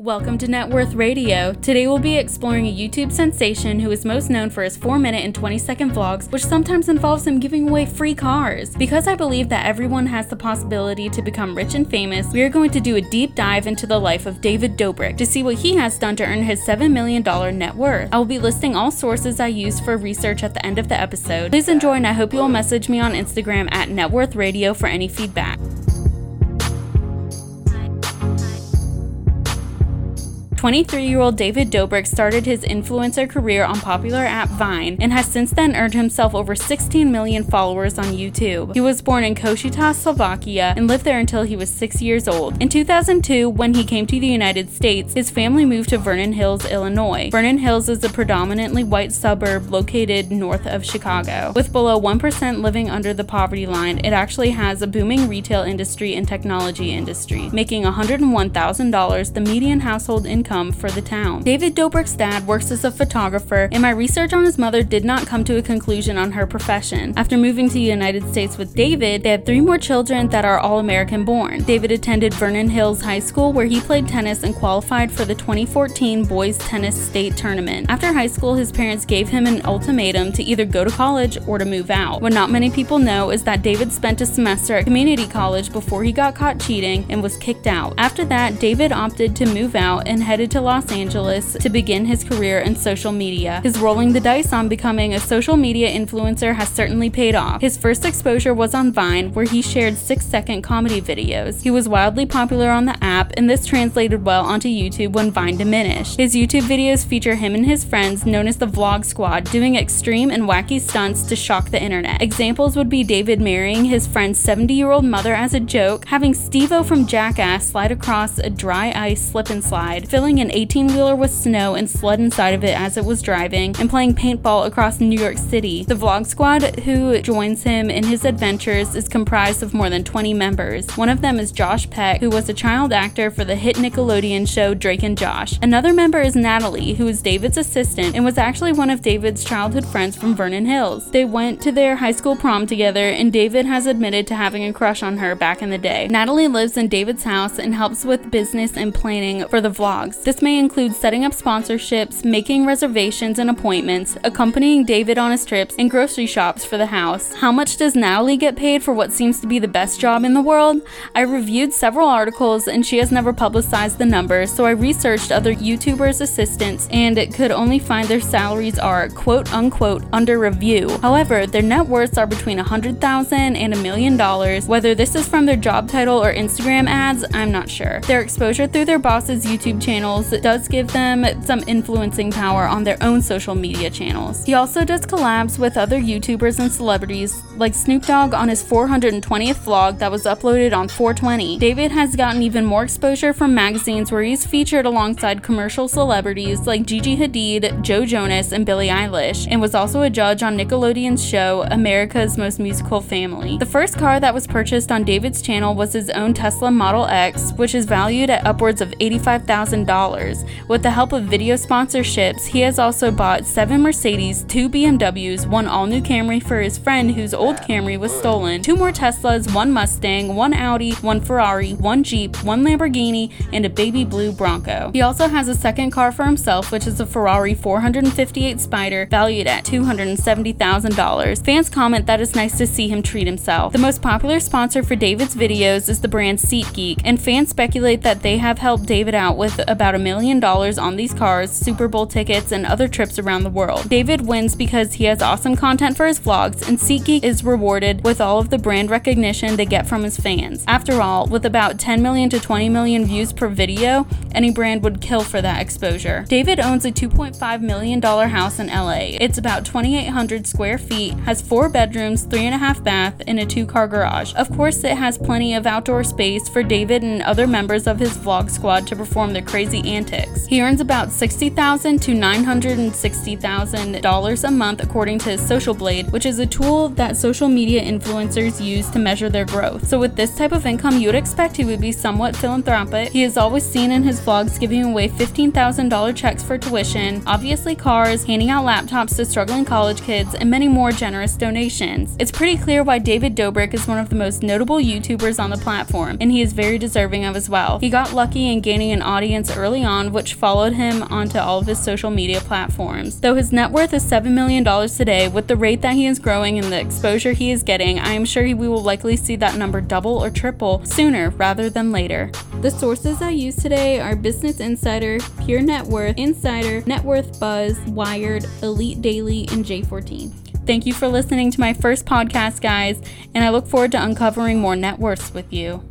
Welcome to Net Worth Radio. Today we'll be exploring a YouTube sensation who is most known for his 4 minute and 20 second vlogs, which sometimes involves him giving away free cars. Because I believe that everyone has the possibility to become rich and famous, we are going to do a deep dive into the life of David Dobrik to see what he has done to earn his $7 million net worth. I will be listing all sources I used for research at the end of the episode. Please enjoy and I hope you will message me on Instagram at Net Worth Radio for any feedback. 23 year old David Dobrik started his influencer career on popular app Vine and has since then earned himself over 16 million followers on YouTube. He was born in Košice, Slovakia, and lived there until he was 6 years old. In 2002, when he came to the United States, his family moved to Vernon Hills, Illinois. Vernon Hills is a predominantly white suburb located north of Chicago. With below 1% living under the poverty line, it actually has a booming retail industry and technology industry, making $101,000 the median household income income for the town. David Dobrik's dad works as a photographer, and my research on his mother did not come to a conclusion on her profession. After moving to the United States with David, they had three more children that are all American born. David attended Vernon Hills High School, where he played tennis and qualified for the 2014 Boys Tennis State Tournament. After high school, his parents gave him an ultimatum to either go to college or to move out. What not many people know is that David spent a semester at community college before he got caught cheating and was kicked out. After that, David opted to move out and headed headed to Los Angeles to begin his career in social media. His rolling the dice on becoming a social media influencer has certainly paid off. His first exposure was on Vine, where he shared six second comedy videos. He was wildly popular on the app, and this translated well onto YouTube when Vine diminished. His YouTube videos feature him and his friends, known as the Vlog Squad, doing extreme and wacky stunts to shock the internet. Examples would be David marrying his friend's 70 year old mother as a joke, having Steve-O from Jackass slide across a dry ice slip and slide, filling filling an 18 wheeler with snow and sled inside of it as it was driving, and playing paintball across New York City. The Vlog Squad, who joins him in his adventures, is comprised of more than 20 members. One of them is Josh Peck, who was a child actor for the hit Nickelodeon show Drake and Josh. Another member is Natalie, who is David's assistant and was actually one of David's childhood friends from Vernon Hills. They went to their high school prom together, and David has admitted to having a crush on her back in the day. Natalie lives in David's house and helps with business and planning for the vlogs. This may include setting up sponsorships, making reservations and appointments, accompanying David on his trips, and grocery shops for the house. How much does Natalie get paid for what seems to be the best job in the world? I reviewed several articles and she has never publicized the numbers, so I researched other YouTubers' assistants and could only find their salaries are quote unquote under review. However, their net worths are between a 100,000 and a million dollars. Whether this is from their job title or Instagram ads, I'm not sure. Their exposure through their boss's YouTube channel channels does give them some influencing power on their own social media channels. He also does collabs with other YouTubers and celebrities, like Snoop Dogg on his 420th vlog that was uploaded on 420. David has gotten even more exposure from magazines where he's featured alongside commercial celebrities like Gigi Hadid, Joe Jonas, and Billie Eilish, and was also a judge on Nickelodeon's show America's Most Musical Family. The first car that was purchased on David's channel was his own Tesla Model X, which is valued at upwards of $85,000 with the help of video sponsorships, he has also bought seven Mercedes, two BMWs, one all new Camry for his friend whose old Camry was stolen, two more Teslas, one Mustang, one Audi, one Ferrari, one Jeep, one Lamborghini, and a baby blue Bronco. He also has a second car for himself, which is a Ferrari 458 Spider valued at $270,000. Fans comment that it's nice to see him treat himself. The most popular sponsor for David's videos is the brand SeatGeek, and fans speculate that they have helped David out with about about a million dollars on these cars, Super Bowl tickets, and other trips around the world. David wins because he has awesome content for his vlogs, and SeatGeek is rewarded with all of the brand recognition they get from his fans. After all, with about 10 million to 20 million views per video, any brand would kill for that exposure. David owns a $2.5 million house in LA. It's about 2,800 square feet, has four bedrooms, three and a half bath, and a two car garage. Of course, it has plenty of outdoor space for David and other members of his vlog squad to perform their crazy antics. He earns about 60,000 to $960,000 a month according to his Social Blade, which is a tool that social media influencers use to measure their growth. So with this type of income, you would expect he would be somewhat philanthropic. He is always seen in his vlogs giving away $15,000 checks for tuition, obviously cars, handing out laptops to struggling college kids, and many more generous donations. It's pretty clear why David Dobrik is one of the most notable YouTubers on the platform, and he is very deserving of as well. He got lucky in gaining an audience early on, which followed him onto all of his social media platforms. Though his net worth is $7 million today, with the rate that he is growing and the exposure he is getting, I am sure we will likely see that number double or triple sooner rather than later. The sources I use today are Business Insider, Pure Net Worth, Insider, Net Worth Buzz, Wired, Elite Daily, and J14. Thank you for listening to my first podcast, guys, and I look forward to uncovering more net worths with you.